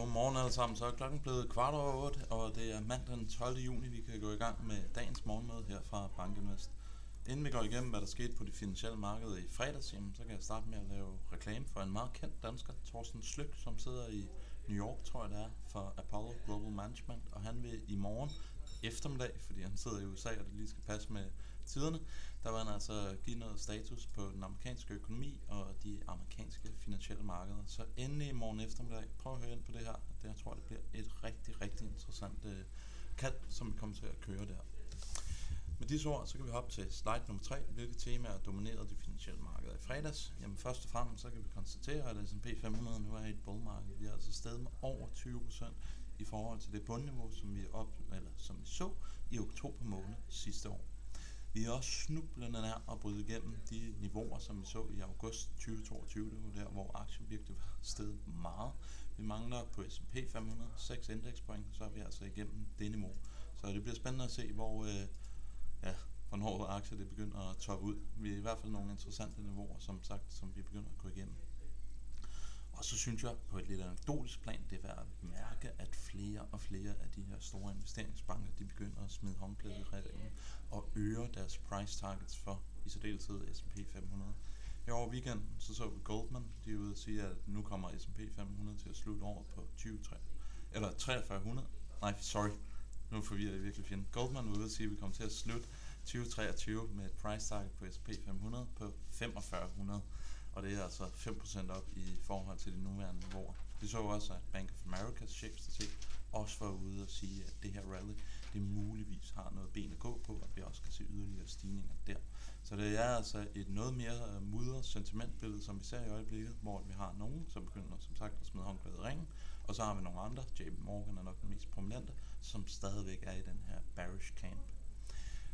Godmorgen alle sammen. Så er klokken blevet kvart over 8, og det er mandag den 12. juni, vi kan gå i gang med dagens morgenmøde her fra Bankinvest. Inden vi går igennem, hvad der skete på de finansielle markeder i fredags, jamen, så kan jeg starte med at lave reklame for en meget kendt dansker, Thorsten Slyk, som sidder i New York, tror jeg det er, for Apollo Global Management, og han vil i morgen eftermiddag, fordi han sidder i USA, og det lige skal passe med tiderne, der var han altså give noget status på den amerikanske økonomi og de amerikanske finansielle markeder. Så endelig i morgen eftermiddag, prøv at høre ind på det her. Det, jeg tror, det bliver et rigtig, rigtig interessant øh, kald, som vi kommer til at køre der. Med disse ord, så kan vi hoppe til slide nummer 3, hvilke temaer dominerede de finansielle markeder i fredags. Jamen først og fremmest, så kan vi konstatere, at S&P 500 nu er i et bullmarked. Vi er altså steget med over 20% i forhold til det bundniveau, som vi, op, eller som vi så i oktober måned sidste år. Vi er også snublende nær at bryde igennem de niveauer, som vi så i august 2022. Det var der, hvor aktien virkelig var steget meget. Vi mangler på S&P 500 6 indekspoint, så er vi altså igennem det niveau. Så det bliver spændende at se, hvor, øh, ja, hvornår aktier det begynder at toppe ud. Vi er i hvert fald nogle interessante niveauer, som sagt, som vi begynder at gå igennem. Og så synes jeg på et lidt anekdotisk plan, det er værd at mærke, at flere og flere af de her store investeringsbanker, de begynder at smide håndklædet i og øger deres price targets for i særdeleshed S&P 500. I over weekenden så så vi Goldman, de er ude og sige, at nu kommer S&P 500 til at slutte året på 23, eller 4300. Nej, sorry, nu forvirrer jeg virkelig fjenden. Goldman er ude og sige, at vi kommer til at slutte 2023 med et price target på S&P 500 på 4500 og det er altså 5% op i forhold til de nuværende niveauer. Vi så også, at Bank of America's chefstrateg også var ude og sige, at det her rally, det muligvis har noget ben at gå på, og vi også kan se yderligere stigninger der. Så det er altså et noget mere øh, mudret sentimentbillede, som vi ser i øjeblikket, hvor vi har nogen, som begynder som sagt at smide håndklædet i ringen, og så har vi nogle andre, JP Morgan er nok den mest prominente, som stadigvæk er i den her bearish camp.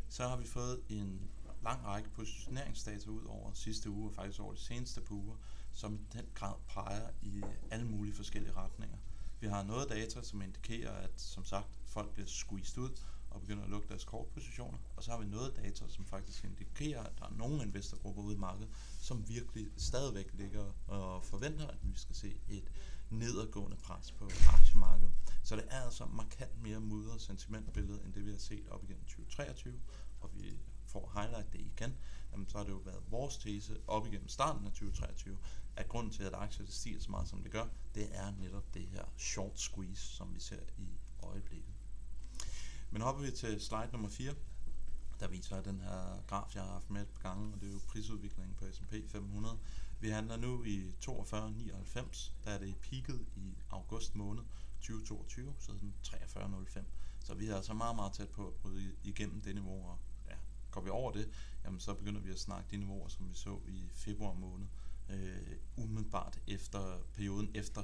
Så har vi fået en lang række positioneringsdata ud over sidste uge, og faktisk over de seneste par uger, som i den grad peger i alle mulige forskellige retninger. Vi har noget data, som indikerer, at som sagt, folk bliver squeezed ud og begynder at lukke deres kortpositioner. Og så har vi noget data, som faktisk indikerer, at der er nogle investorgrupper ude i markedet, som virkelig stadigvæk ligger og forventer, at vi skal se et nedadgående pres på aktiemarkedet. Så det er altså markant mere mudret sentimentbillede, end det vi har set op igennem 2023, og vi for at highlight det igen, jamen, så har det jo været vores tese op igennem starten af 2023, at grunden til, at aktier stiger så meget, som det gør, det er netop det her short squeeze, som vi ser i øjeblikket. Men hopper vi til slide nummer 4, der viser den her graf, jeg har haft med et par gange, og det er jo prisudviklingen på S&P 500. Vi handler nu i 42,99, der er det peaket i august måned 2022, så er den 43,05. Så vi er altså meget, meget tæt på at bryde igennem det niveau, og går vi over det, jamen så begynder vi at snakke de niveauer, som vi så i februar måned, øh, umiddelbart efter perioden efter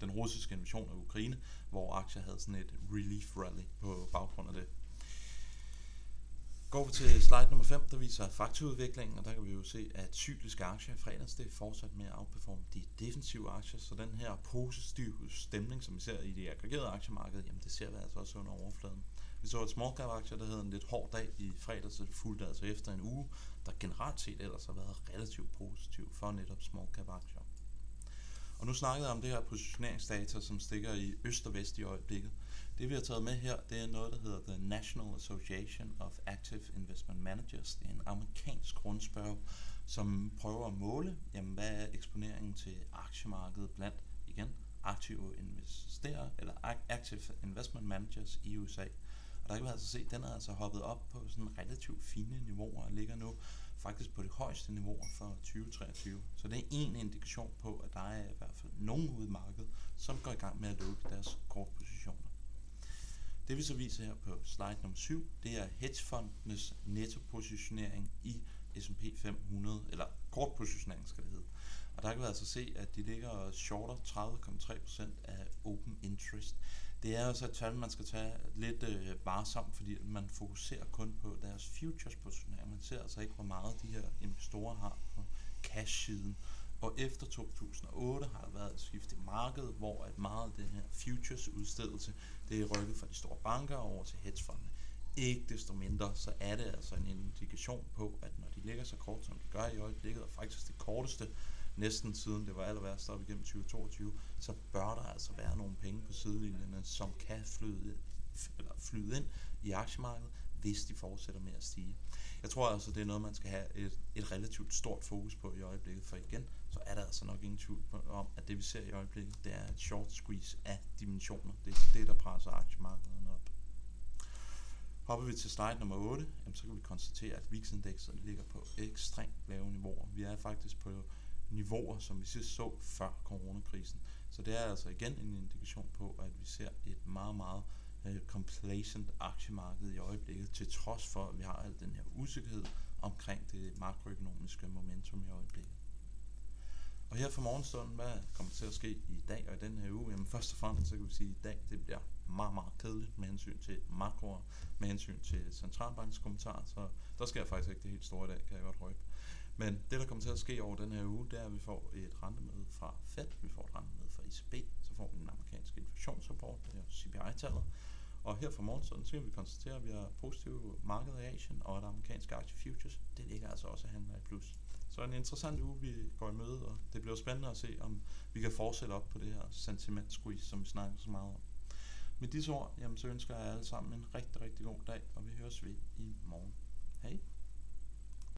den russiske invasion af Ukraine, hvor aktier havde sådan et relief rally på baggrund af det. Går vi til slide nummer 5, der viser faktorudviklingen, og der kan vi jo se, at cykliske aktier i fredags, det er fortsat med at outperforme de defensive aktier, så den her positive stemning, som vi ser i det aggregerede aktiemarked, jamen det ser vi altså også under overfladen. Vi så et small cap aktier, der havde en lidt hård dag i fredags, så fulgte altså efter en uge, der generelt set ellers har været relativt positiv for netop small cap aktier. Og nu snakkede jeg om det her positioneringsdata, som stikker i øst og vest i øjeblikket. Det vi har taget med her, det er noget, der hedder The National Association of Active Investment Managers. Det er en amerikansk rundspørg, som prøver at måle, jamen, hvad er eksponeringen til aktiemarkedet blandt, igen, aktive investorer eller active investment managers i USA. Og der kan man altså se, at den er altså hoppet op på sådan relativt fine niveauer og ligger nu faktisk på det højeste niveau for 2023. Så det er en indikation på, at der er i hvert fald nogen ude i markedet, som går i gang med at lukke deres kortpositioner. Det vi så viser her på slide nummer 7, det er hedgefondenes nettopositionering i S&P 500, eller kortpositionering skal det hedde. Og der kan vi altså se, at de ligger og shorter 30,3% af open interest. Det er også et tal, man skal tage lidt øh, varsomt, fordi man fokuserer kun på deres futures positionering. Man ser altså ikke, hvor meget de her investorer har på cash-siden. Og efter 2008 har der været et skift i markedet, hvor at meget af den her futures udstedelse, det er rykket fra de store banker over til hedgefondene. Ikke desto mindre, så er det altså en indikation på, at når de ligger så kort, som de gør i øjeblikket, og faktisk det korteste næsten siden det var aller værst op igennem 2022, så bør der altså være nogle penge på sidelinjerne, som kan flyde, eller flyde ind i aktiemarkedet, hvis de fortsætter med at stige. Jeg tror altså, det er noget, man skal have et, et relativt stort fokus på i øjeblikket, for igen, så er der altså nok ingen tvivl om, at det vi ser i øjeblikket, det er et short squeeze af dimensioner. Det er det, der presser aktiemarkederne op. Hopper vi til slide nummer 8, jamen, så kan vi konstatere, at VIX-indekset ligger på ekstremt lave niveauer. Vi er faktisk på niveauer, som vi sidst så før coronakrisen. Så det er altså igen en indikation på, at vi ser et meget, meget øh, complacent aktiemarked i øjeblikket, til trods for, at vi har al den her usikkerhed omkring det makroøkonomiske momentum i øjeblikket. Og her for morgenstunden, hvad kommer til at ske i dag og i den her uge? Jamen først og fremmest, så kan vi sige, at i dag det bliver meget, meget kedeligt med hensyn til makroer, med hensyn til centralbankens kommentarer, så der sker faktisk ikke det helt store i dag, kan jeg godt røbe. Men det, der kommer til at ske over den her uge, det er, at vi får et rentemøde fra Fed, vi får et rentemøde fra ECB, så får vi den amerikanske inflationsrapport, det er CPI-tallet, og her fra morgenstunden, så kan vi konstatere, at vi har positive markeder i Asien, og at amerikanske aktie futures, det ligger altså også handler i plus. Så en interessant uge, vi går i møde, og det bliver spændende at se, om vi kan fortsætte op på det her sentiment squeeze, som vi snakker så meget om. Med disse ord, jamen, så ønsker jeg alle sammen en rigtig, rigtig god dag, og vi høres ved i morgen. Hej!